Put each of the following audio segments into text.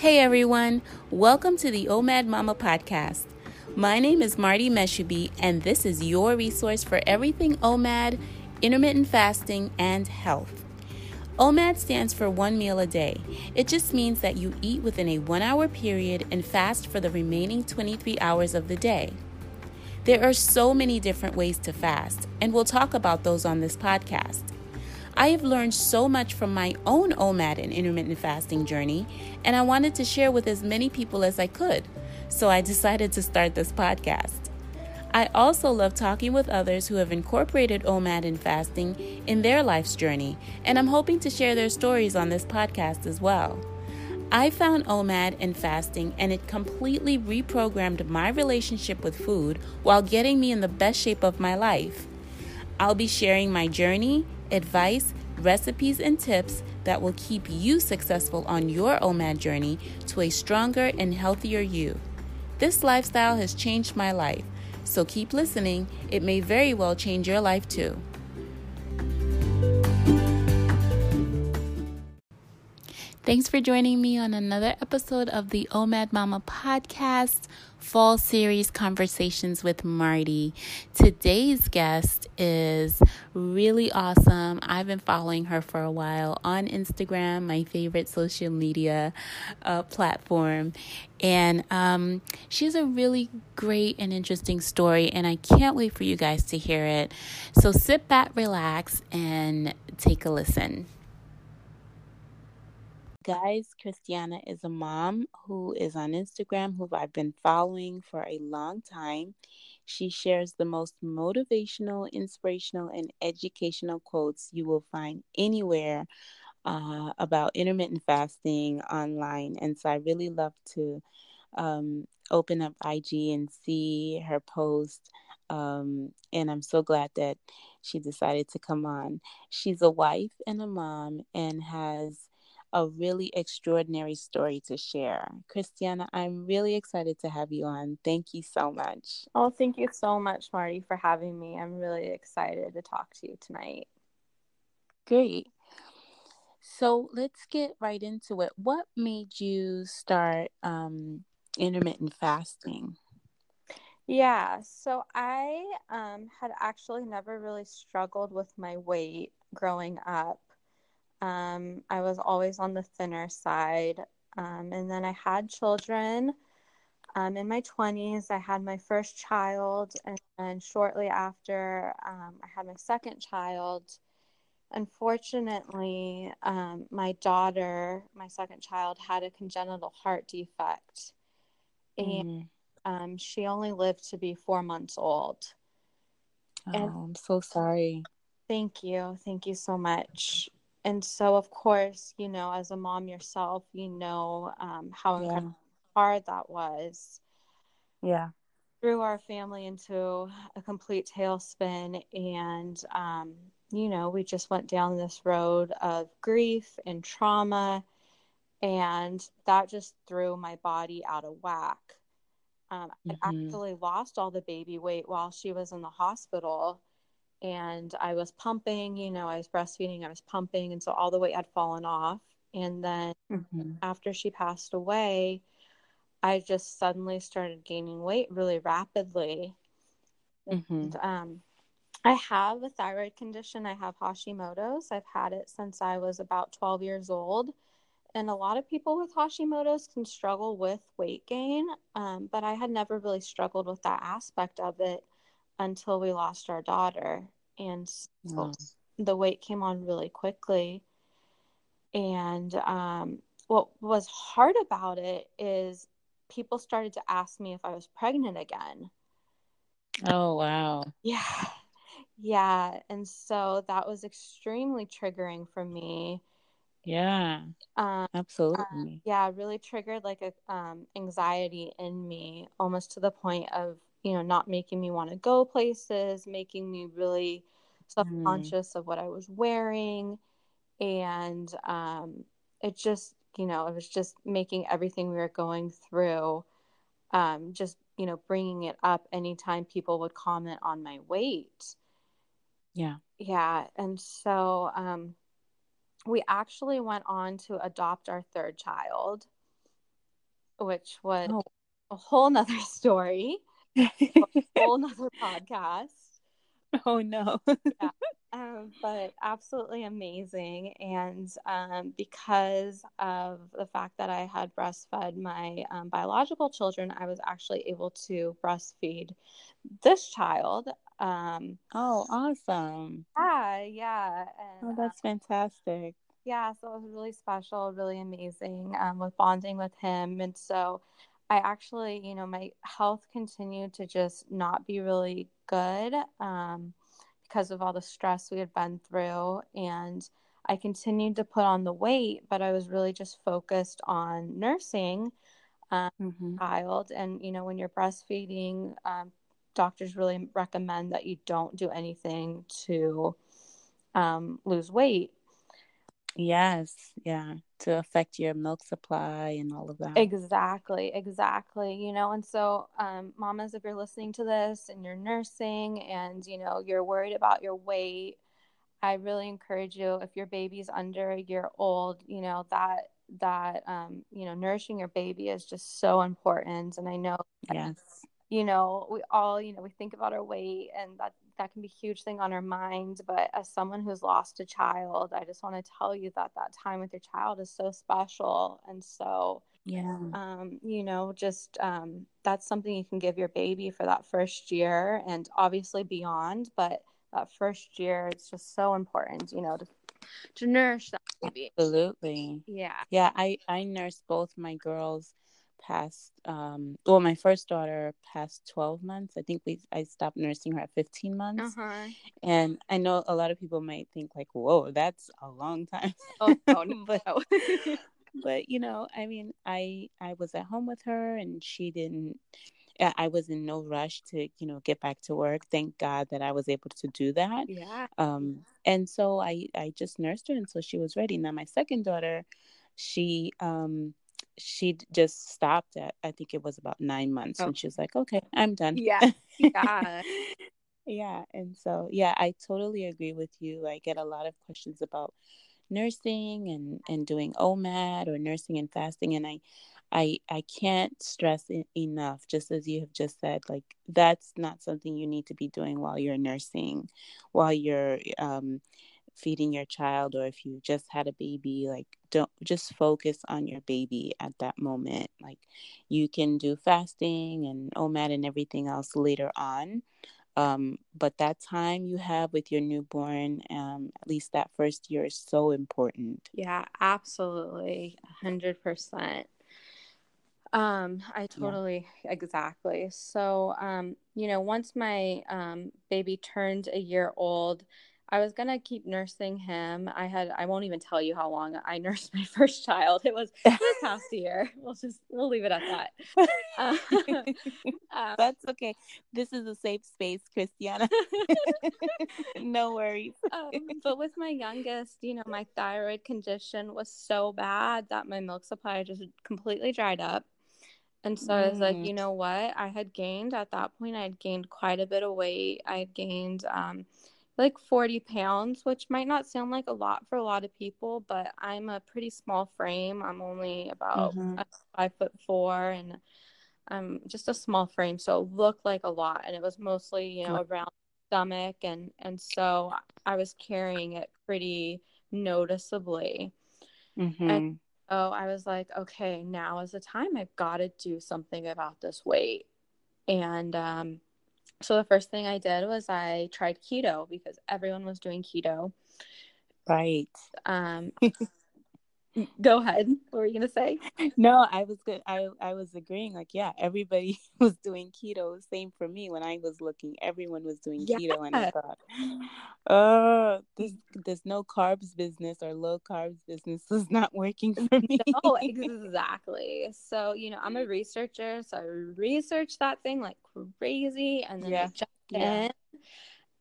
Hey everyone, welcome to the OMAD Mama podcast. My name is Martie Mesubi, and this is your resource for everything OMAD, intermittent fasting, and health. OMAD stands for one meal a day. It just means that you eat within a one hour period and fast for the remaining 23 hours of the day. There are so many different ways to fast, and we'll talk about those on this podcast. I have learned so much from my own OMAD and intermittent fasting journey, and I wanted to share with as many people as I could. So I decided to start this podcast. I also love talking with others who have incorporated OMAD and fasting in their life's journey, and I'm hoping to share their stories on this podcast as well. I found OMAD and fasting, and it completely reprogrammed my relationship with food while getting me in the best shape of my life. I'll be sharing my journey advice, recipes, and tips that will keep you successful on your OMAD journey to a stronger and healthier you. This lifestyle has changed my life, so keep listening. It may very well change your life too. Thanks for joining me on another episode of the OMAD Mama podcast fall series conversations with Martie. Today's guest is really awesome. I've been following her for a while on Instagram, my favorite social media uh, platform. And um, she has a really great and interesting story, and I can't wait for you guys to hear it. So sit back, relax, and take a listen guys, Christiana is a mom who is on Instagram, who I've been following for a long time. She shares the most motivational, inspirational, and educational quotes you will find anywhere uh, about intermittent fasting online. And so I really love to um, open up IG and see her post. Um, and I'm so glad that she decided to come on. She's a wife and a mom and has a really extraordinary story to share. Christiana, I'm really excited to have you on. Thank you so much. Oh, thank you so much, Martie, for having me. I'm really excited to talk to you tonight. Great. So let's get right into it. What made you start um, intermittent fasting? Yeah, so I um, had actually never really struggled with my weight growing up. Um, I was always on the thinner side. Um, and then I had children um, in my 20s. I had my first child. And then shortly after, um, I had my second child. Unfortunately, um, my daughter, my second child, had a congenital heart defect. And mm. she only lived to be four months old. Oh, and I'm so sorry. Thank you. Thank you so much and so of course you know as a mom yourself you know um, how yeah. hard that was yeah threw our family into a complete tailspin and um, you know we just went down this road of grief and trauma and that just threw my body out of whack um, mm-hmm. i actually lost all the baby weight while she was in the hospital and I was pumping, you know, I was breastfeeding, I was pumping, and so all the weight had fallen off. And then mm-hmm. after she passed away, I just suddenly started gaining weight really rapidly. Mm-hmm. And, um, I have a thyroid condition. I have Hashimoto's. I've had it since I was about 12 years old. And a lot of people with Hashimoto's can struggle with weight gain, um, but I had never really struggled with that aspect of it until we lost our daughter. And so the weight came on really quickly. And um, what was hard about it is people started to ask me if I was pregnant again. Oh, wow. Yeah. Yeah. And so that was extremely triggering for me. Yeah. Um, absolutely. Yeah, really triggered like a um, anxiety in me, almost to the point of you know, not making me want to go places, making me really self conscious mm. of what I was wearing. And um, it just, you know, it was just making everything we were going through, um, just, you know, bringing it up anytime people would comment on my weight. Yeah. Yeah. And so um, we actually went on to adopt our third child. which was oh. a whole nother story, whole nother podcast. Oh no. yeah. Um, but absolutely amazing. And um, because of the fact that I had breastfed my um, biological children, I was actually able to breastfeed this child. Um, oh, awesome. Yeah, yeah. And, oh, that's fantastic. Yeah, so it was really special, really amazing um, with bonding with him. And so I actually, you know, my health continued to just not be really good. Um, because of all the stress we had been through. And I continued to put on the weight, but I was really just focused on nursing um, mm-hmm. child. And, you know, when you're breastfeeding, um, doctors really recommend that you don't do anything to um, lose weight. Yes, yeah, to affect your milk supply and all of that. Exactly, exactly. You know, and so, um, mamas, if you're listening to this and you're nursing and you know you're worried about your weight, I really encourage you. If your baby's under a year old, you know that that um, you know nourishing your baby is just so important. And I know, yes, you know, we all you know we think about our weight and that that can be a huge thing on our mind but as someone who's lost a child i just want to tell you that that time with your child is so special and so yeah. um, you know just um, that's something you can give your baby for that first year and obviously beyond but that first year it's just so important you know to to nourish that baby. Absolutely. Yeah. Yeah i i nursed both my girls past um well my first daughter past 12 months i think we i stopped nursing her at 15 months uh-huh. and i know a lot of people might think like whoa that's a long time oh no, no. but but you know i mean i i was at home with her and she didn't I was in no rush to, you know, get back to work. Thank God that I was able to do that. Yeah. Um, and so I, I just nursed her until she was ready. Now my second daughter, she, um, she just stopped at I think it was about nine months, oh. and she was like, "Okay, I'm done." Yeah, yeah, yeah. And so, yeah, I totally agree with you. I get a lot of questions about nursing and and doing OMAD or nursing and fasting, and I. I I can't stress enough just as you have just said like that's not something you need to be doing while you're nursing while you're um feeding your child or if you just had a baby like don't just focus on your baby at that moment like you can do fasting and omad and everything else later on um, but that time you have with your newborn um, at least that first year is so important yeah absolutely 100% um, I totally yeah. exactly. So, um, you know, once my um baby turned a year old, I was gonna keep nursing him. I had I won't even tell you how long I nursed my first child. It was this past year. We'll just we'll leave it at that. Uh, um, That's okay. This is a safe space, Christiana. no worries. Um, but with my youngest, you know, my thyroid condition was so bad that my milk supply just completely dried up. And so. I was like, you mm. know what? I had gained at that point. I had gained quite a bit of weight. I had gained um, like 40 pounds, which might not sound like a lot for a lot of people, but I'm a pretty small frame. I'm only about mm-hmm. five foot four and I'm just a small frame. So it looked like a lot. And it was mostly, you know, around stomach and and so I was carrying it pretty noticeably. Mm-hmm. And so I was like, okay, now is the time. I've got to do something about this weight. And um so the first thing I did was I tried keto because everyone was doing keto. Right. Um go ahead. What were you gonna say? No, I was good. I I was agreeing. Like, yeah, everybody was doing keto. Same for me when I was looking. Everyone was doing yeah. keto, and I thought, oh, this there's no carbs business or low carbs business is not working for me. No, exactly. So you know, I'm a researcher, so I researched that thing like crazy, and then yeah. I jumped yeah. in,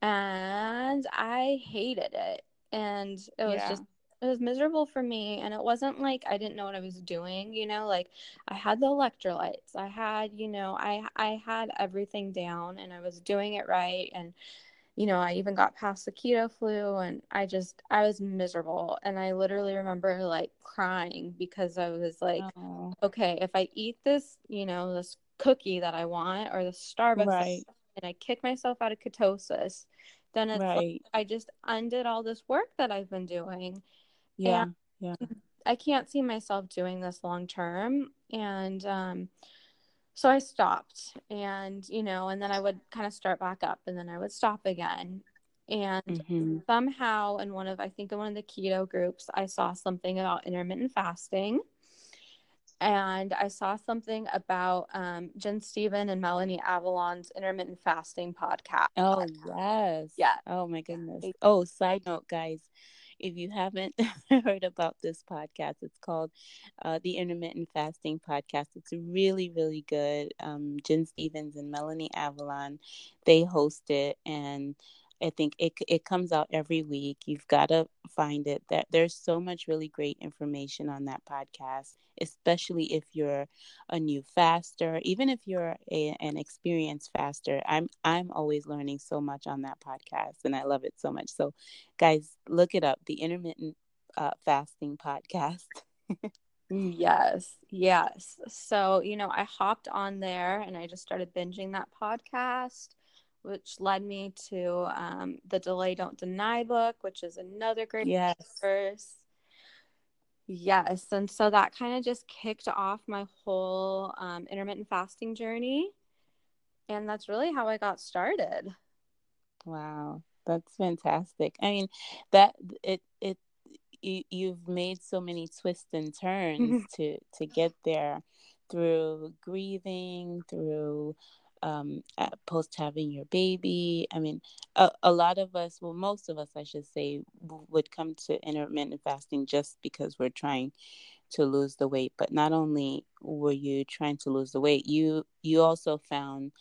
and I hated it, and it was yeah. just it was miserable for me and it wasn't like i didn't know what i was doing you know like i had the electrolytes i had you know i i had everything down and i was doing it right and you know, I even got past the keto flu and I just, I was miserable. And I literally remember like crying because I was like, oh. okay, if I eat this, you know, this cookie that I want or the Starbucks right. and I kick myself out of ketosis, then it's right. like I just undid all this work that I've been doing. Yeah. And yeah. I can't see myself doing this long term. And um, so I stopped and, you know, and then I would kind of start back up and then I would stop again. And mm-hmm. somehow in one of, I think in one of the keto groups, I saw something about intermittent fasting. And I saw something about um, Gin Steven and Melanie Avalon's intermittent fasting podcast. Oh, yes. Yeah. Oh, my goodness. Oh, side note, guys if you haven't heard about this podcast, it's called uh, the Intermittent Fasting Podcast. It's really, really good. Um, Gin Stephens and Melanie Avalon, they host it, and I think it it comes out every week. You've got to find it. That there's so much really great information on that podcast, especially if you're a new faster, even if you're a, an experienced faster. I'm I'm always learning so much on that podcast, and I love it so much. So, guys, look it up. The intermittent uh, fasting podcast. yes, yes. So you know, I hopped on there and I just started binging that podcast which led me to um, the Delay Don't Deny book, which is another great yes. verse. Yes. And so that kind of just kicked off my whole um, intermittent fasting journey. And that's really how I got started. Wow. That's fantastic. I mean, that it, it, you, you've made so many twists and turns to, to get there through grieving, through um, post having your baby. I mean, a, a, lot of us, well, most of us, I should say, would come to intermittent fasting just because we're trying to lose the weight. But not only were you trying to lose the weight, you you also found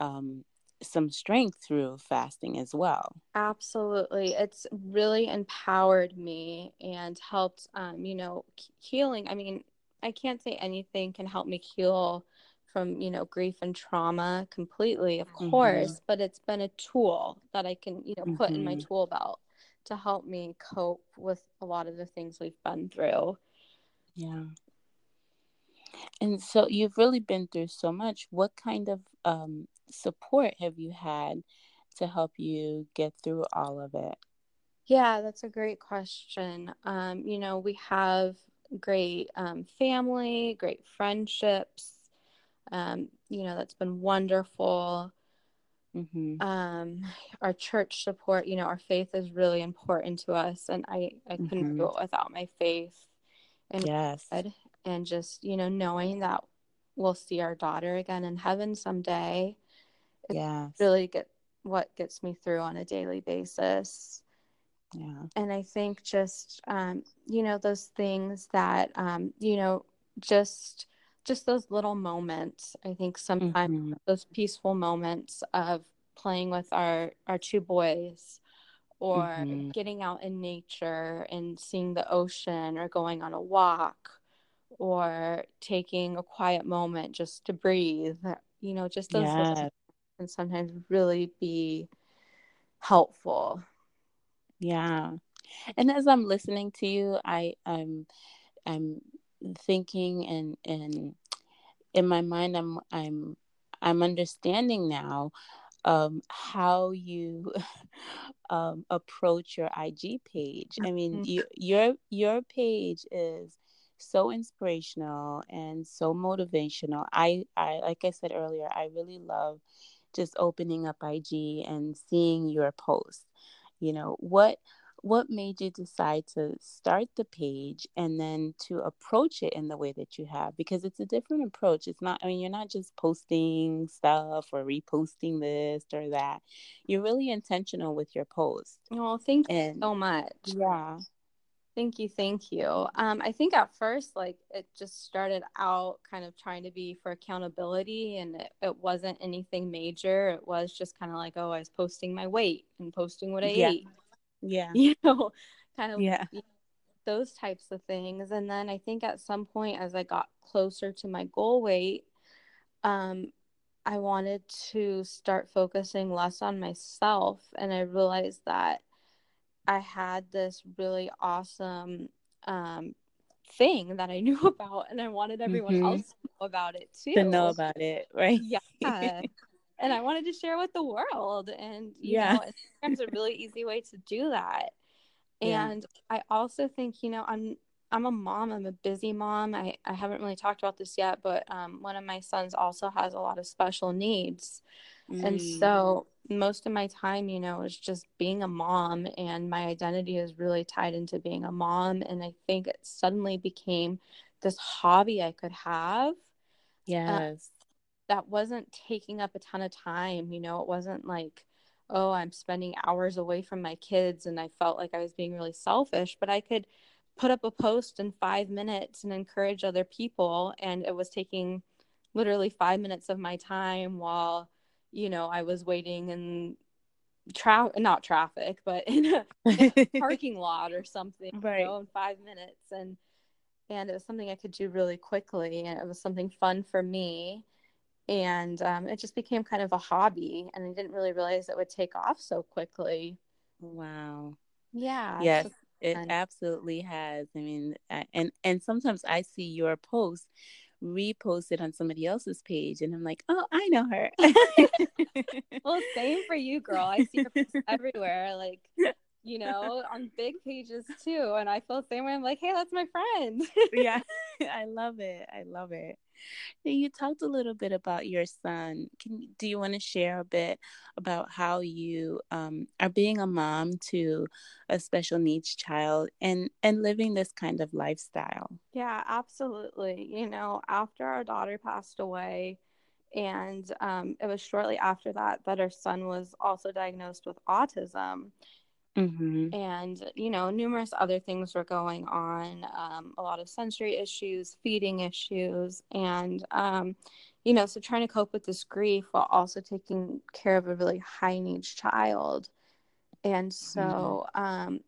um, some strength through fasting as well. Absolutely. It's really empowered me and helped, um, you know, healing. I mean, I can't say anything can help me heal from you know grief and trauma completely of mm-hmm. course but it's been a tool that i can you know put mm-hmm. in my mm-hmm. tool belt to help me cope with a lot of the things we've been through yeah and so you've really been through so much what kind of um, support have you had to help you get through all of it yeah that's a great question um, you know we have great um, family great friendships um, you know that's been wonderful. Mm-hmm. um, our church support you know our faith is really important to us and i i couldn't mm-hmm. do it without my faith and yes. God, and just you know knowing that we'll see our daughter again in heaven someday. Yeah really get what gets me through on a daily basis. Yeah. And i think just um, you know those things that um, you know just just those little moments i think sometimes mm-hmm. those peaceful moments of playing with our our two boys or mm-hmm. getting out in nature and seeing the ocean or going on a walk or taking a quiet moment just to breathe you know just those yes. can sometimes really be helpful yeah and as i'm listening to you i i'm i'm thinking and and in my mind i'm i'm i'm understanding now um, how you um, approach your IG page. I mean, mm-hmm. you, your your page is so inspirational and so motivational. I, I like I said earlier, I really love just opening up IG and seeing your posts. You know what what made you decide to start the page and then to approach it in the way that you have? Because it's a different approach. It's not i mean you're not just posting stuff or reposting this or that. You're really intentional with your post. Well thank and, you so much. Yeah. Thank you thank you. Um, i think at first like it just started out kind of trying to be for accountability and it, it wasn't anything major. It was just kind of like oh i was posting my weight and posting what i yeah. ate yeah you know kind of yeah those types of things and then i think at some point as i got closer to my goal weight um I wanted to start focusing less on myself. And I realized that I had this really awesome um, thing that I knew about, and I wanted everyone mm-hmm. else to know about it too. To know about it, right? Yeah. and I wanted to share with the world. And, you yeah. know, Instagram's a really easy way to do that. And yeah. I also think, you know, I'm I'm a mom. I'm a busy mom. I, I haven't really talked about this yet, but um, one of my sons also has a lot of special needs. Mm. And so most of my time, you know, is just being a mom. And my identity is really tied into being a mom. And I think it suddenly became this hobby I could have. Uh, yes. That wasn't taking up a ton of time. You know, it wasn't like, oh, I'm spending hours away from my kids and I felt like I was being really selfish, but I could put up a post in five minutes and encourage other people. And it was taking literally five minutes of my time while, you know, I was waiting in tra- not traffic, but in a, in a parking lot or something, right. you know, in five minutes. And, and it was something I could do really quickly. And it was something fun for me. And um, it just became kind of a hobby. And I didn't really realize it would take off so quickly. Wow. Yeah. Yes. It absolutely has. I mean, and and sometimes I see your post reposted on somebody else's page, and I'm like, oh, I know her. well, same for you, girl. I see her everywhere. Like, you know, on big pages too. And I feel the same way. I'm like, hey, that's my friend. yeah, I love it. I love it. You talked a little bit about your son. Can do you want to share a bit about how you um, are being a mom to a special needs child and and living this kind of lifestyle? Yeah, absolutely. You know, after our daughter passed away, and um, it was shortly after that that our son was also diagnosed with autism Mm-hmm. And, you know, numerous other things were going on, um, a lot of sensory issues, feeding issues. And, um, you know, so trying to cope with this grief while also taking care of a really high needs child. And so, mm-hmm. um,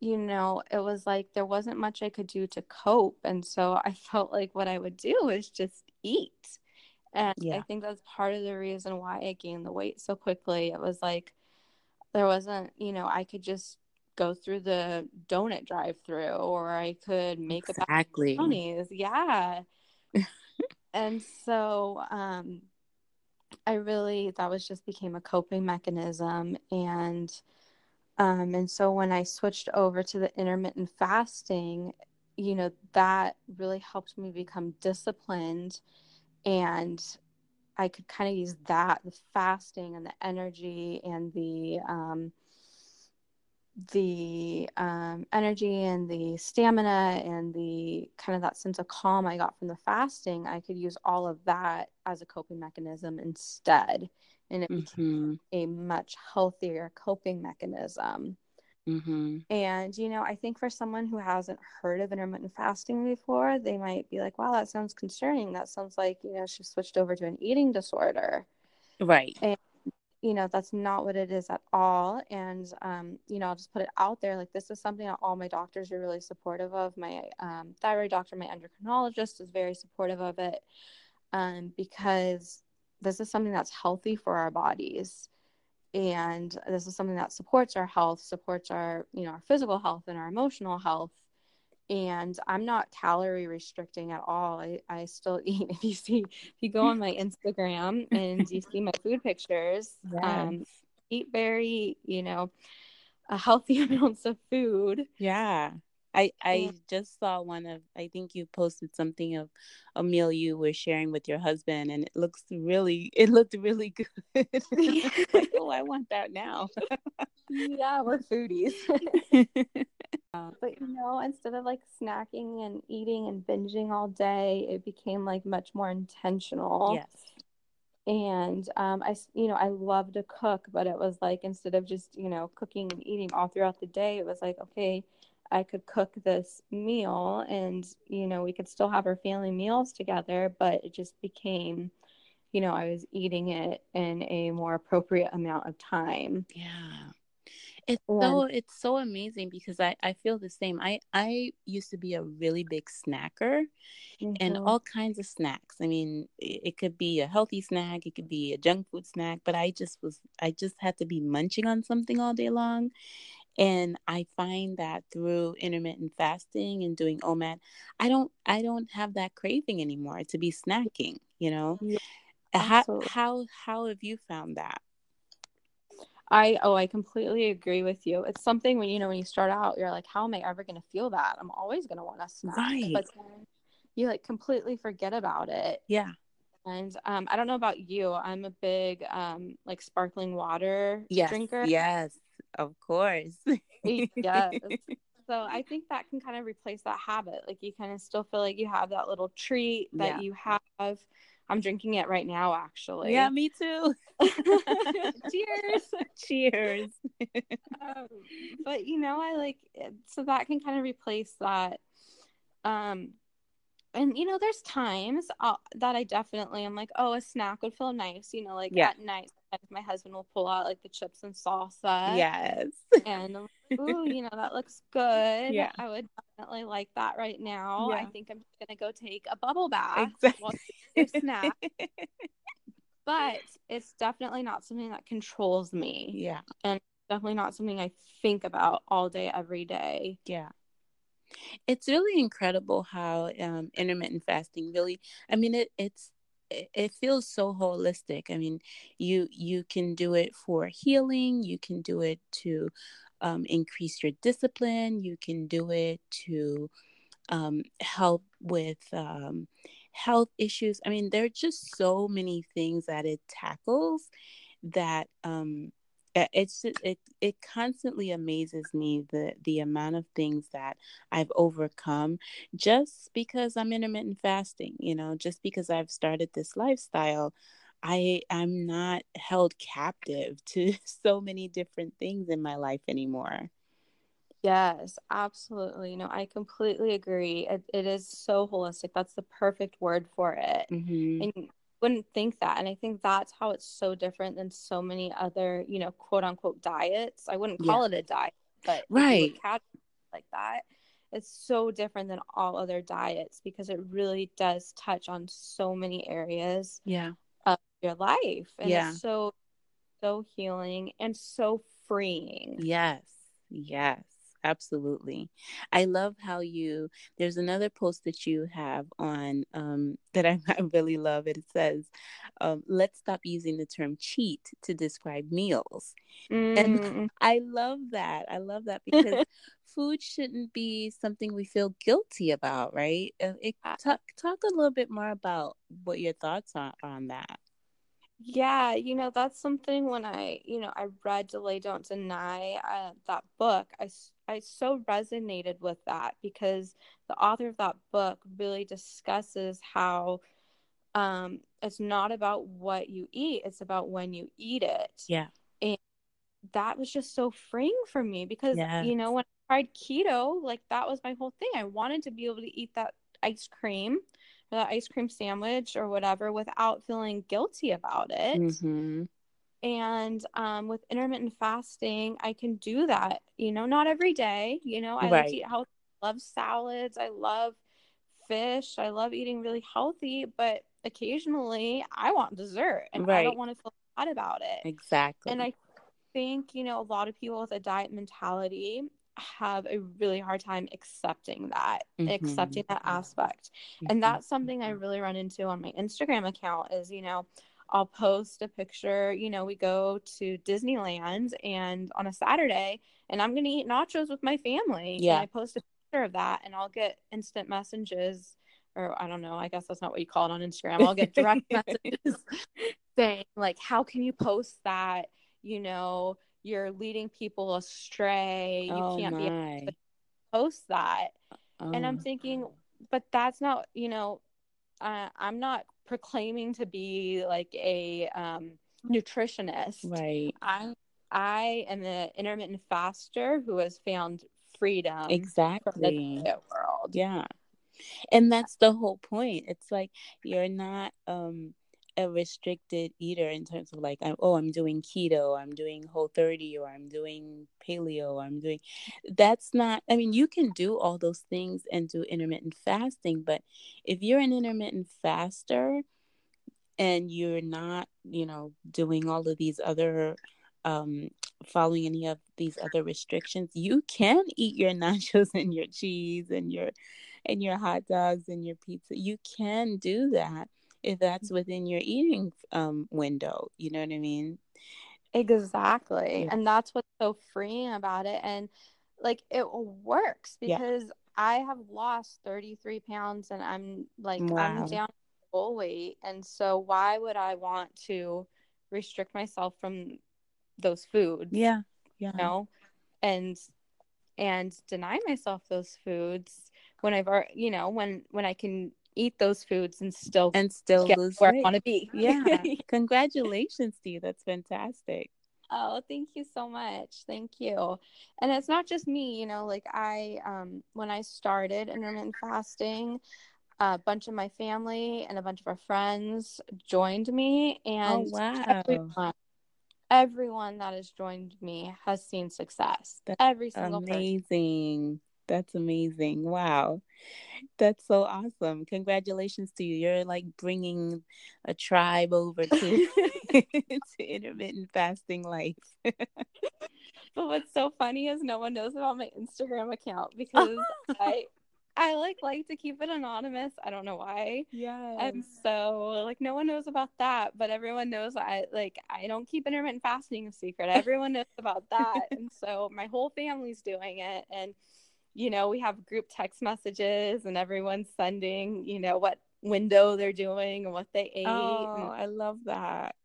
you know, it was like there wasn't much I could do to cope. And so I felt like what I would do was just eat. And yeah. I think that's part of the reason why I gained the weight so quickly. It was like, there wasn't you know i could just go through the donut drive through or i could make exactly. a brownies yeah and so um i really that was just became a coping mechanism and um and so when i switched over to the intermittent fasting you know that really helped me become disciplined and I could kind of use that, the fasting and the energy and the um, the um, energy and the stamina and the kind of that sense of calm I got from the fasting. I could use all of that as a coping mechanism instead, and it mm-hmm. became a much healthier coping mechanism. Mm-hmm. And, you know, I think for someone who hasn't heard of intermittent fasting before, they might be like, wow, that sounds concerning. That sounds like, you know, she switched over to an eating disorder. Right. And, you know, that's not what it is at all. And, um, you know, I'll just put it out there. Like, this is something that all my doctors are really supportive of. My um, thyroid doctor, my endocrinologist is very supportive of it um, because this is something that's healthy for our bodies and this is something that supports our health supports our you know our physical health and our emotional health. And i'm not calorie restricting at all. I, I still eat. If you see if you go on my instagram and you see my food pictures yes. um, eat very you know a healthy amounts of food. Yeah I I just saw one of I think you posted something of a meal you were sharing with your husband and it looks really it looked really good. like, oh, I want that now. yeah, we're foodies. but you know, instead of like snacking and eating and binging all day, it became like much more intentional. Yes. And um, I, you know, I love to cook, but it was like instead of just, you know, cooking and eating all throughout the day, it was like, okay, I could cook this meal and, you know, we could still have our family meals together, but it just became, you know, I was eating it in a more appropriate amount of time. Yeah. It's and, so it's so amazing because I I feel the same. I I used to be a really big snacker, mm-hmm. and all kinds of snacks. I mean, it, it could be a healthy snack, it could be a junk food snack, but I just was I just had to be munching on something all day long. And I find that through intermittent fasting and doing OMAD, I don't I don't have that craving anymore to be snacking, you know. Yeah, how how how have you found that? I oh I completely agree with you. It's something when you know when you start out, you're like, how am I ever gonna feel that? I'm always gonna want to snack. Right. But you like completely forget about it. Yeah. And um, I don't know about you. I'm a big um, like sparkling water yes, drinker. Yes, of course. yes. So I think that can kind of replace that habit. Like you kind of still feel like you have that little treat that yeah. you have I'm drinking it right now, actually. Yeah, me too. Cheers. Cheers. Um, but you know, I like so that can kind of replace that. Um, and you know, there's times uh, that I definitely am like, oh, a snack would feel nice. You know, like yeah. at night, my husband will pull out like the chips and salsa. Yes. And ooh, you know, that looks good. Yeah. I would definitely like that right now. Yeah. I think I'm gonna go take a bubble bath. Exactly. snack. but it's definitely not something that controls me. Yeah. And definitely not something I think about all day, every day. Yeah. It's really incredible how um, intermittent fasting really, I mean, it, it's, it feels so holistic. I mean, you you can do it for healing. You can do it to um, increase your discipline. You can do it to um, help with um, health issues. I mean, there are just so many things that it tackles that um, it's just, it it constantly amazes me the the amount of things that I've overcome just because I'm intermittent fasting. You know, just because I've started this lifestyle. I I'm not held captive to so many different things in my life anymore. Yes, absolutely. No, I completely agree. It, it is so holistic. That's the perfect word for it. Mm-hmm. And wouldn't think that. And I think that's how it's so different than so many other, you know, quote unquote diets. I wouldn't call yeah. it a diet, but right. like that. It's so different than all other diets because it really does touch on so many areas yeah. of your life. And yeah. it's so, so healing and so freeing. Yes. Yes absolutely. I love how you there's another post that you have on um, that I, I, really love it says um, let's stop using the term cheat to describe meals. Mm. and i love that i love that because food shouldn't be something we feel guilty about right? Uh, it, talk, talk a little bit more about what your thoughts are on that yeah, you know, that's something when I, you know, I read Delay Don't Deny, uh, that book, I, I so resonated with that because the author of that book really discusses how um, it's not about what you eat, it's about when you eat it. Yeah. And that was just so freeing for me because, yes. you know, when I tried keto, like that was my whole thing. I wanted to be able to eat that ice cream ice cream sandwich or whatever without feeling guilty about it. Mm-hmm. And um, with intermittent fasting, I can do that. You know, not every day. You know, I right. like to eat healthy. I love salads. I love fish. I love eating really healthy, but occasionally I want dessert and right. I don't want to feel bad about it. Exactly. And I think, you know, a lot of people with a diet mentality have a really hard time accepting that, mm-hmm. accepting that aspect. Mm-hmm. And that's something I really run into on my Instagram account is, you know, I'll post a picture, you know, we go to Disneyland and on a Saturday and I'm going to eat nachos with my family. Yeah. And I post a picture of that and I'll get instant messages or I don't know, I guess that's not what you call it on Instagram. I'll get direct messages saying like, how can you post that? You know, you're leading people astray. You oh can't my. be able to post that. Oh. And I'm oh. thinking, but that's not, you know, uh, I'm not proclaiming to be like a um, nutritionist. Right. I'm I am an intermittent faster who has found freedom exactly The world. Yeah. And that's the whole point. It's like you're not um a restricted eater in terms of like I'm, oh i'm doing keto i'm doing whole 30 or i'm doing paleo i'm doing that's not i mean you can do all those things and do intermittent fasting but if you're an intermittent faster and you're not you know doing all of these other um following any of these other restrictions you can eat your nachos and your cheese and your and your hot dogs and your pizza. You can do that if that's within your eating um window you know what i mean exactly yeah. and that's what's so freeing about it and like it works because yeah. i have lost 33 pounds and i'm like wow. i'm down full weight and so why would i want to restrict myself from those foods yeah yeah you know and and deny myself those foods when i've you know when when i can eat those foods and still and still lose where weight. I want to be. Yeah. Congratulations to you. That's fantastic. Oh, thank you so much. Thank you. And it's not just me, you know, like I um when I started intermittent fasting, a bunch of my family and a bunch of our friends joined me Oh and wow. everyone everyone that has joined me has seen success. That's Every single person. That's amazing. Wow. That's so awesome. Congratulations to you. You're like bringing a tribe over to, to intermittent fasting life. But what's so funny is no one knows about my Instagram account because I I like like to keep it anonymous. I don't know why. Yeah. And so like no one knows about that, but everyone knows I like I don't keep intermittent fasting a secret. Everyone knows about that. and so my whole family's doing it and you know, we have group text messages and everyone's sending, you know, what window they're doing and what they ate. Oh, and I love that.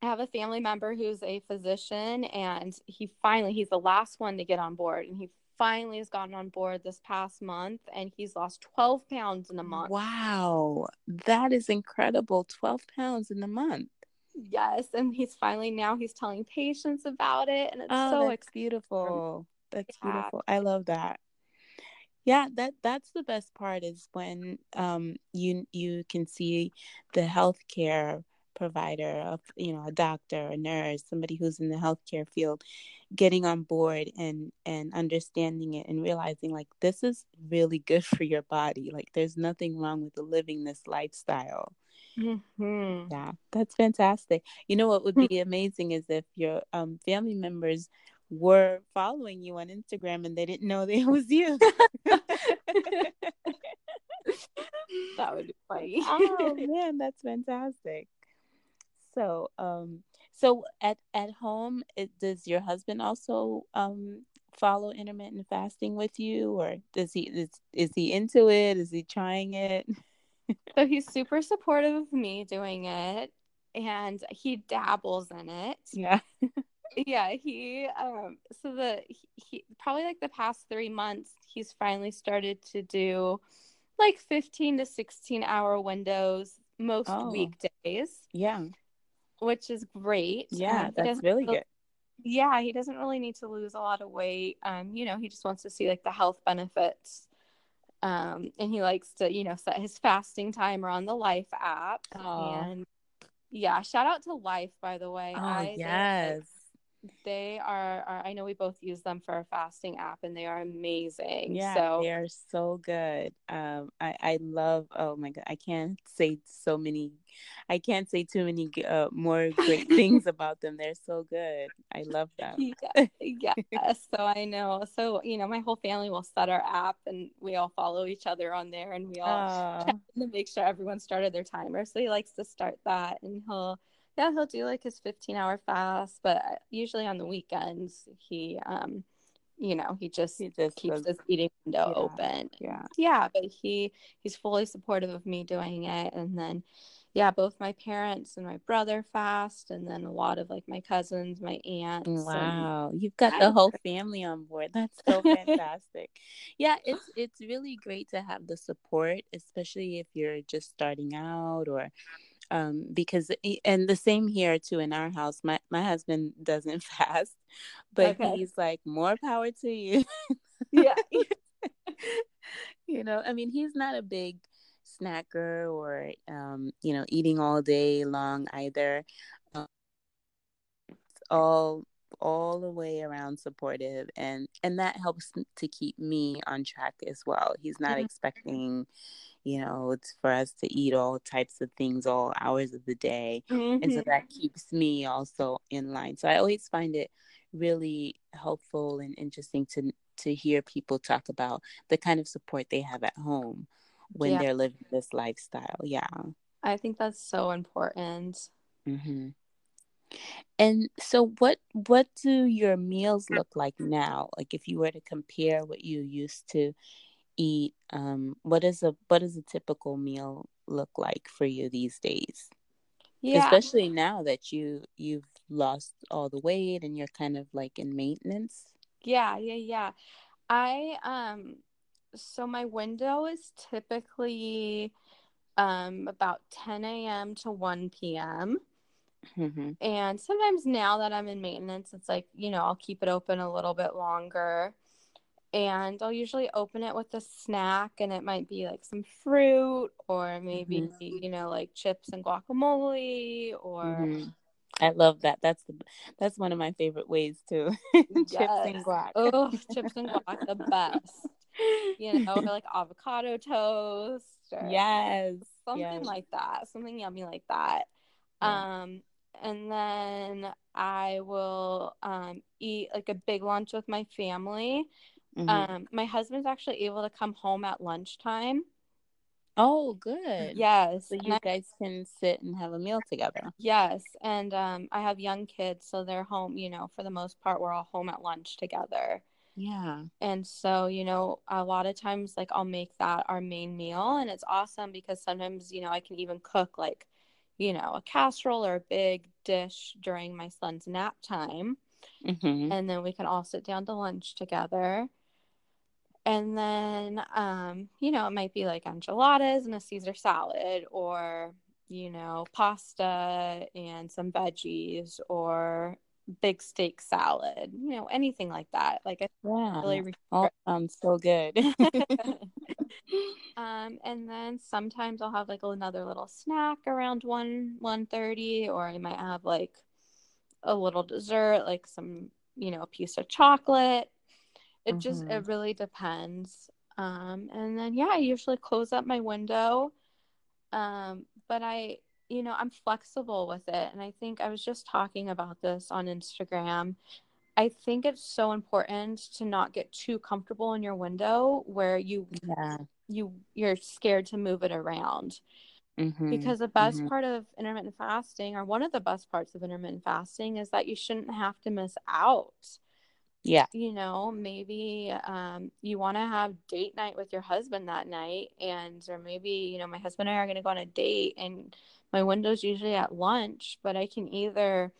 I have a family member who's a physician and he finally he's the last one to get on board and he finally has gotten on board this past month and he's lost 12 pounds in a month. Wow. That is incredible. 12 pounds in a month. Yes, and he's finally now he's telling patients about it and it's oh, so that's beautiful. That's yeah. beautiful. I love that yeah that that's the best part is when um you you can see the healthcare provider of you know a doctor a nurse somebody who's in the healthcare field getting on board and and understanding it and realizing like this is really good for your body. Like there's nothing wrong with living this lifestyle. Mm-hmm. yeah that's fantastic. You know what would be amazing is if your um, family members were following you on Instagram and they didn't know that it was you. that would be funny. oh man, that's fantastic. So, um, so at at home, it, does your husband also um follow intermittent fasting with you, or does he is is he into it? Is he trying it? so he's super supportive of me doing it, and he dabbles in it. Yeah yeah he um so the he, he, probably like the past three months he's finally started to do like 15 to 16 hour windows most oh. weekdays. Yeah. Which is great. Yeah um, that's really good. Yeah he doesn't really need to lose a lot of weight. Um you know he just wants to see like the health benefits. Um and he likes to you know set his fasting timer on the life app. Oh. and yeah shout out to life by the way. Oh I, yes they are, are, i know we both use them for our fasting app and they are amazing. Yeah so they are so good. Um i i love oh my god i can't say so many i can't say too many uh, more great things about them. They're so good. I love them. Yeah, yeah so i know. So you know my whole family will set our app and we all follow each other on there and we all check to make sure everyone started their timer. So he likes to start that and he'll yeah, he'll do like his 15 hour fast, but usually on the weekends, he, um, you know, he just, he just keeps does, his eating window yeah, open. Yeah. Yeah. But he, he's fully supportive of me doing it. And then, yeah, both my parents and my brother fast, and then a lot of like my cousins, my aunts. Wow, you've got the whole family on board. That's so fantastic. yeah, it's it's really great to have the support, especially if you're just starting out or um, because and the same here too in our house my my husband doesn't fast but okay. he's like more power to you yeah you know i mean he's not a big snacker or um, you know eating all day long either. Um, all all the way around supportive and and that helps to keep me on track as well he's not mm-hmm. expecting you know it's for us to eat all types of things all hours of the day mm-hmm. and so mm-hmm. that keeps me also in line so i always find it really helpful and interesting to to hear people talk about the kind of support they have at home when yeah. they're living this lifestyle yeah i think that's so important mm-hmm. And so what what do your meals look like now? Like if you were to compare what you used to eat, um, what is a what does a typical meal look like for you these days? Yeah. Especially now that you you've lost all the weight and you're kind of like in maintenance. Yeah, yeah, yeah. I um so my window is typically um about 10 a.m. to 1 p.m. Mm-hmm. And sometimes now that I'm in maintenance, it's like, you know, I'll keep it open a little bit longer. And I'll usually open it with a snack, and it might be like some fruit or maybe, mm-hmm. you know, like chips and guacamole or. Mm-hmm. I love that. That's the that's one of my favorite ways too. chips and guac. oh, chips and guac, the best. You know, like avocado toast. yes. Something yes. like that. Something yummy like that. Yeah. Um, and then I will um, eat like a big lunch with my family. Mm-hmm. Um, my husband's actually able to come home at lunchtime. Oh, good. Yes. So you guys can sit and have a meal together. Yes. And um, I have young kids, so they're home, you know, for the most part, we're all home at lunch together. Yeah. And so, you know, a lot of times, like, I'll make that our main meal. And it's awesome because sometimes, you know, I can even cook like you know, a casserole or a big dish during my son's nap time. Mm-hmm. And then we can all sit down to lunch together. And then, um, you know, it might be like enchiladas and a Caesar salad, or, you know, pasta and some veggies, or big steak salad, you know, anything like that. Like, it's yeah, really all sounds so good. um, and then sometimes I'll have like another little snack around one one thirty, or I might have like a little dessert, like some, you know, a piece of chocolate. It mm-hmm. just it really depends. Um, and then yeah, I usually close up my window. Um, but I you know, I'm flexible with it. And I think I was just talking about this on Instagram. I think it's so important to not get too comfortable in your window where you yeah. you you're scared to move it around. Mm-hmm. Because the best mm-hmm. part of intermittent fasting, or one of the best parts of intermittent fasting, is that you shouldn't have to miss out. Yeah. You know, maybe um, you want to have date night with your husband that night, and or maybe you know my husband and I are going to go on a date, and my window's usually at lunch, but I can either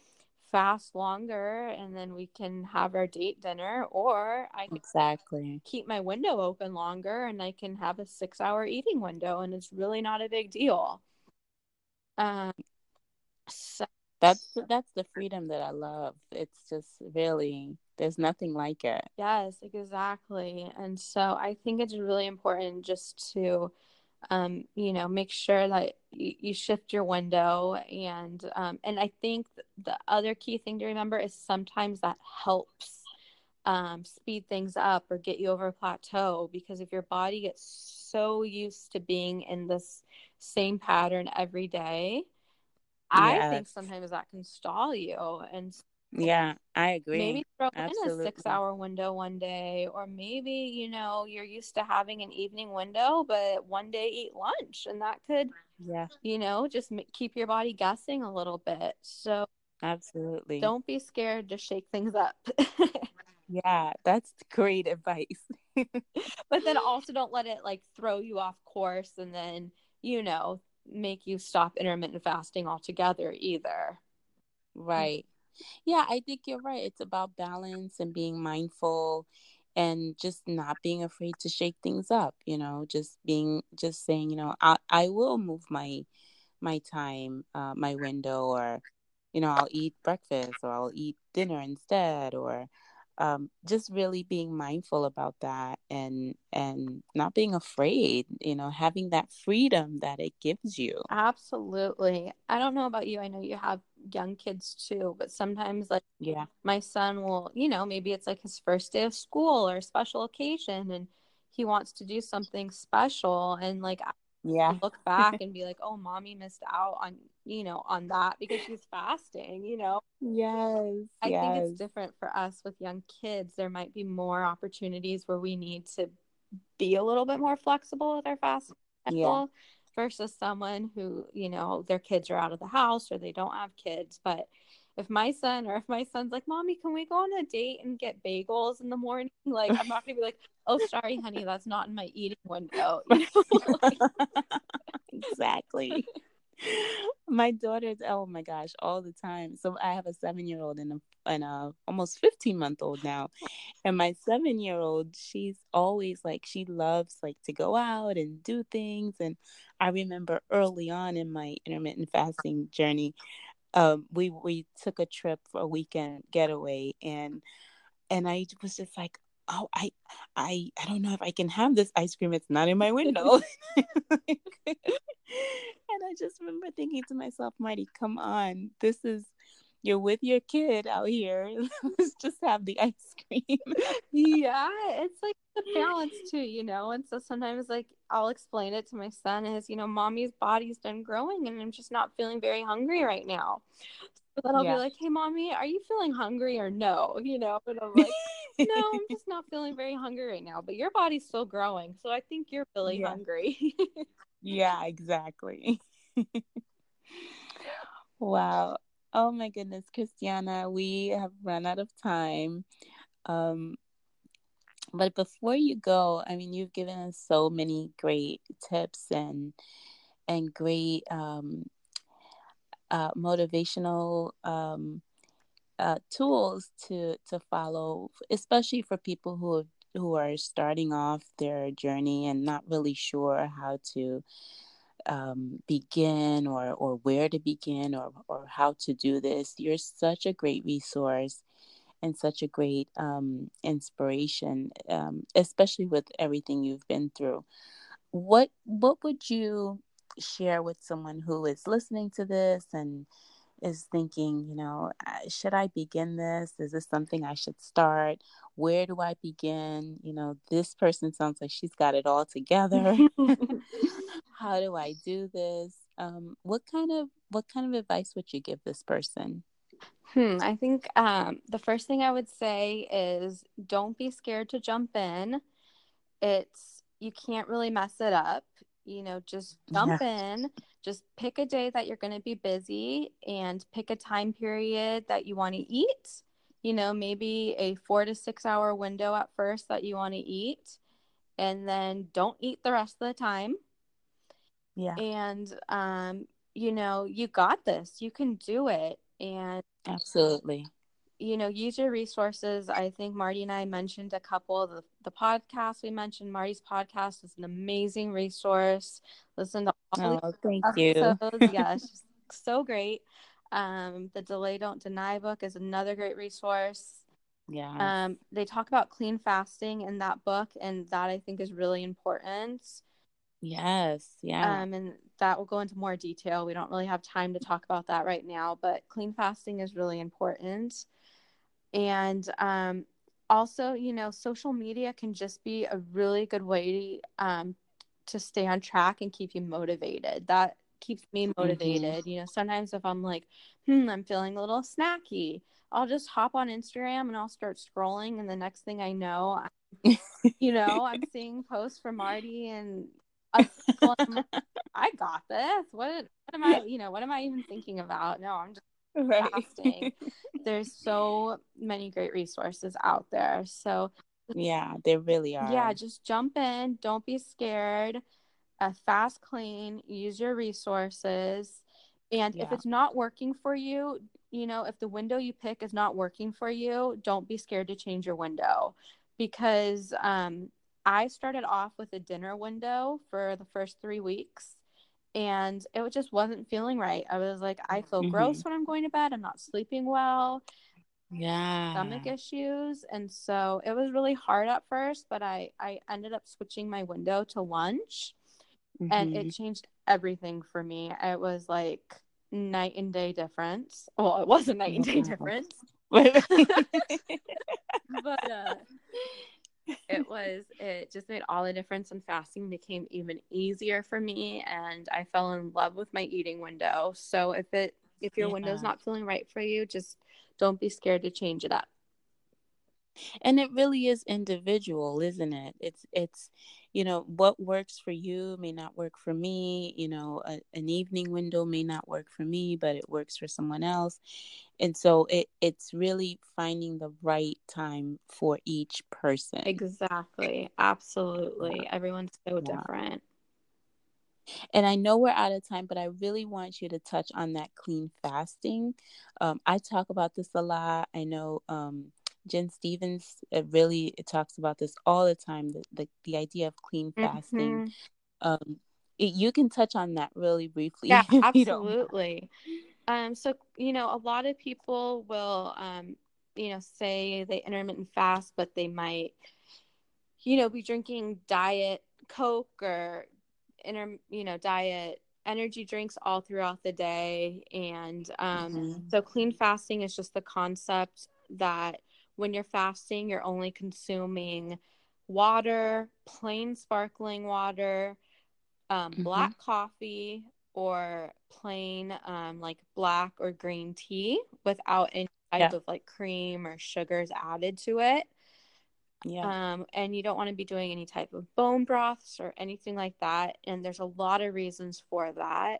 fast longer and then we can have our date dinner, or I exactly keep my window open longer and I can have a six hour eating window, and it's really not a big deal. Um, so that's that's the freedom that I love. It's just really there's nothing like it. Yes, exactly. And so I think it's really important just to um, you know, make sure that you, you shift your window. And um, and I think the other key thing to remember is sometimes that helps um, speed things up or get you over a plateau because if your body gets so used to being in this same pattern every day, yes. I think sometimes that can stall you. And yeah, I agree. Maybe throw Absolutely. in a six hour window one day, or maybe, you know, you're used to having an evening window, but one day eat lunch, and that could, yeah, you know, just keep your body guessing a little bit. So, Absolutely. Don't be scared to shake things up. yeah, that's great advice. but then also don't let it like throw you off course and then, you know, make you stop intermittent fasting altogether either. Right. Yeah, I think you're right. It's about balance and being mindful and just not being afraid to shake things up, you know, just being just saying, you know, I I will move my my time, uh, my window or you know, I'll eat breakfast or I'll eat dinner instead or um, just really being mindful about that and and not being afraid you know having that freedom that it gives you. Absolutely. I don't know about you. I know you have young kids too but sometimes like yeah. my son will you know maybe it's like his first day of school or a special occasion and he wants to do something special and like yeah look back and be like oh mommy missed out on you know on that because she's fasting you know yes i yes. think it's different for us with young kids there might be more opportunities where we need to be a little bit more flexible with our fast yeah. versus someone who you know their kids are out of the house or they don't have kids but if my son or if my son's like, Mommy, can we go on a date and get bagels in the morning? Like, I'm not gonna be like, Oh, sorry, honey, that's not in my eating window. You know? exactly. my daughter's oh my gosh, all the time. So I have a seven year old and a and a almost 15 month old now. And my seven year old, she's always like she loves like to go out and do things. And I remember early on in my intermittent fasting journey, um, we we took a trip for a weekend getaway and and I was just like, oh, I I I don't know if I can have this ice cream. It's not in my window. and I just remember thinking to myself, Martie, come on, this is you're with your kid out here. Let's just have the ice cream. yeah, it's like the balance too, you know. And so sometimes, like, I'll explain it to my son as, you know, mommy's body's done growing and I'm just not feeling very hungry right now. So then I'll yeah. be like, hey, mommy, are you feeling hungry or no? You know, and I'm like, no, I'm just not feeling very hungry right now, but your body's still growing. So I think you're really yeah. hungry. yeah, exactly. wow. Oh my goodness, Christiana, we have run out of time. Um, but before you go, I mean, you've given us so many great tips and and great um, uh, motivational um, uh, tools to to follow, especially for people who who are starting off their journey and not really sure how to um, begin or, or where to begin or, or how to do this. You're such a great resource and such a great um, inspiration, um, especially with everything you've been through. What what would you share with someone who is listening to this and is thinking, you know, should I begin this? Is this something I should start? Where do I begin? You know, this person sounds like she's got it all together. How do I do this? Um, what kind of what kind of advice would you give this person? Hmm, I think um, the first thing I would say is don't be scared to jump in. It's you can't really mess it up you know just jump yeah. in just pick a day that you're going to be busy and pick a time period that you want to eat you know maybe a four to six hour window at first that you want to eat and then don't eat the rest of the time yeah and um you know you got this you can do it and absolutely you know, use your resources. I think Martie and I mentioned a couple of the, the podcasts we mentioned. Martie's podcast is an amazing resource. Listen to all oh, thank episodes. you. yeah, it's so great. Um, the Delay Don't Deny book is another great resource. Yeah. Um, they talk about clean fasting in that book, and that I think is really important. Yes. Yeah. Um, and that will go into more detail. We don't really have time to talk about that right now, but clean fasting is really important and um, also you know social media can just be a really good way um, to stay on track and keep you motivated that keeps me mm-hmm. motivated mm-hmm. you know sometimes if i'm like hmm i'm feeling a little snacky i'll just hop on instagram and i'll start scrolling and the next thing i know I, you know i'm seeing posts from martie and I got this what, what am i you know what am i even thinking about no i'm just right. fasting. There's so many great resources out there. So yeah, there really are. Yeah, just jump in. Don't be scared. Uh, fast, clean. Use your resources. And yeah. if it's not working for you, you know, if the window you pick is not working for you, don't be scared to change your window because um, I started off with a dinner window for the first three weeks and it just wasn't feeling right. I was like, I feel mm-hmm. gross when I'm going to bed. I'm not sleeping well. yeah stomach issues and so it was really hard at first but i i ended up switching my window to lunch mm-hmm. and it mm-hmm. changed everything for me it was like night and day difference well it was a night and day difference but uh, it was it just made all the difference and fasting became even easier for me and i fell in love with my eating window. So if it if your yeah. window's not feeling right for you just don't be scared to change it up. And it really is individual isn't it? It's it's you know what works for you may not work for me you know a, an evening window may not work for me but it works for someone else and so it it's really finding the right time for each person exactly absolutely yeah. everyone's so yeah. different and I know we're out of time, but I really want you to touch on that clean fasting. Um, I talk about this a lot. I know um, Gin Stephan it really it talks about this all the time. The the, the idea of clean fasting. Mm-hmm. Um, it, you can touch on that really briefly. Yeah, absolutely. Um, so you know, a lot of people will, um, you know, say they intermittent fast, but they might, you know, be drinking diet Coke or inter, you know, diet energy drinks all throughout the day, and um, mm-hmm. so clean fasting is just the concept that when you're fasting, you're only consuming water, plain sparkling water, um, mm-hmm. black coffee, or plain um, like black or green tea without any type yeah. of like cream or sugars added to it. Yeah. Um, and you don't want to be doing any type of bone broths or anything like that. And there's a lot of reasons for that.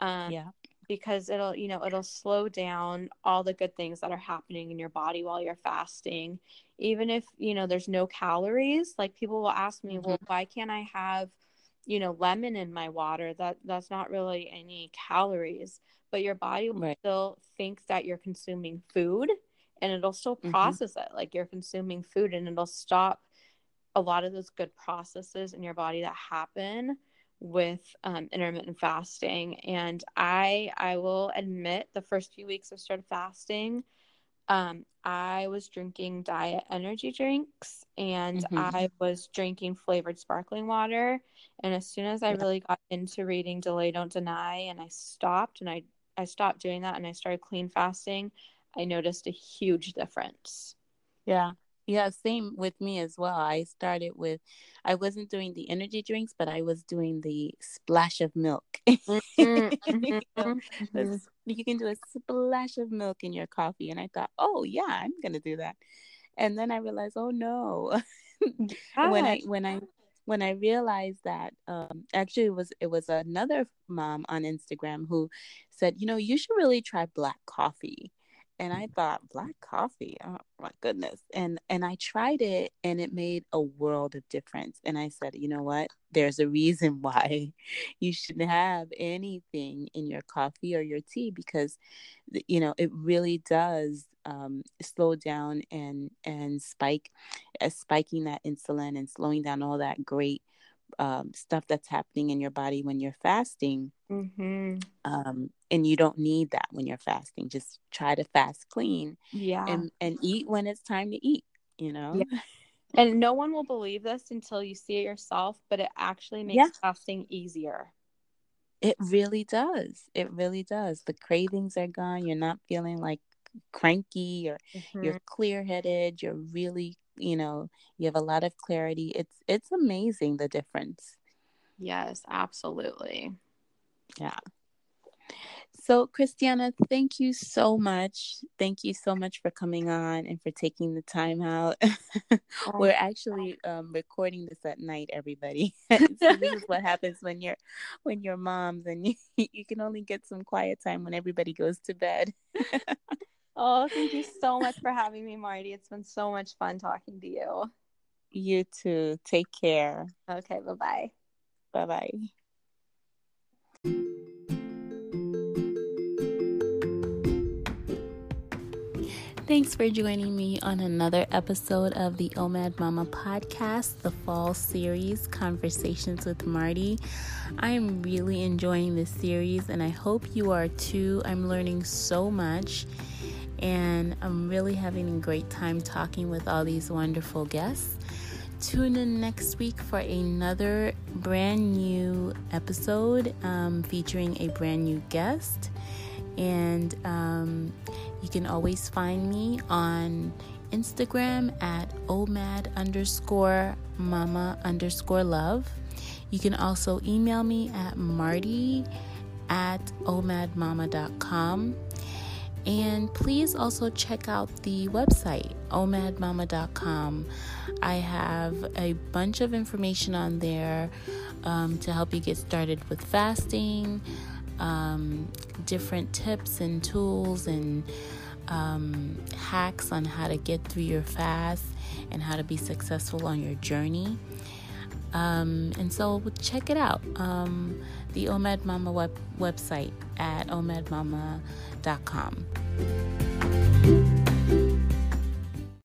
Um, yeah because it'll you know it'll slow down all the good things that are happening in your body while you're fasting even if you know there's no calories like people will ask me mm-hmm. well why can't i have you know lemon in my water that that's not really any calories but your body will right. still think that you're consuming food and it'll still mm-hmm. process mm-hmm. it like you're consuming food and it'll stop a lot of those good processes in your body that happen with um, intermittent fasting. And i i will admit the first few weeks i started fasting um, i was drinking diet energy drinks and mm-hmm. i was drinking flavored sparkling water. And as soon as i really got into reading delay don't deny and i stopped and i i stopped doing that and i started clean fasting i noticed a huge difference. Yeah yeah, same with me as well. I started with, I wasn't doing the energy drinks, but I was doing the splash of milk. Mm-hmm. you, know, mm-hmm. you can do a splash of milk in your coffee. And I thought, oh, yeah, I'm going to do that. And then I realized, oh, no. when I, when I, when I realized that, um, actually it was it was another mom on Instagram who said, you know, you should really try black coffee and I thought black coffee, oh my goodness. And and I tried it and it made a world of difference. And I said, you know what? There's a reason why you shouldn't have anything in your coffee or your tea because you know, it really does um, slow down and and spike uh, spiking that insulin and slowing down all that great um, stuff that's happening in your body when you're fasting. Mm-hmm. Um, and you don't need that when you're fasting. Just try to fast clean. Yeah. And, and eat when it's time to eat, you know? Yeah. And no one will believe this until you see it yourself, but it actually makes yeah. fasting easier. It really does. It really does. The cravings are gone. You're not feeling like cranky or mm-hmm. you're clear headed. You're really you know you have a lot of clarity. It's it's amazing the difference. Yes absolutely. Yeah. So christiana thank you so much. Thank you so much for coming on and for taking the time out. We're actually um, recording this at night everybody. So this is what happens when you're when you're moms and you, you can only get some quiet time when everybody goes to bed Oh, thank you so much for having me, Martie. It's been so much fun talking to you. You too. Take care. Okay, bye bye. Bye bye. Thanks for joining me on another episode of the OMAD Mama podcast, the fall series, Conversations with Martie. I am really enjoying this series and I hope you are too. I'm learning so much And I'm really having a great time talking with all these wonderful guests. Tune in next week for another brand new episode um, featuring a brand new guest. And um, you can always find me on Instagram at omad underscore mama underscore love. You can also email me at martie at omadmama.com. And please also check out the website, omadmama.com. I have a bunch of information on there um, to help you get started with fasting, um, different tips and tools and um, hacks on how to get through your fast and how to be successful on your journey. Um, and so check it out. Um, the OMAD Mama web- website at omadmama.com com.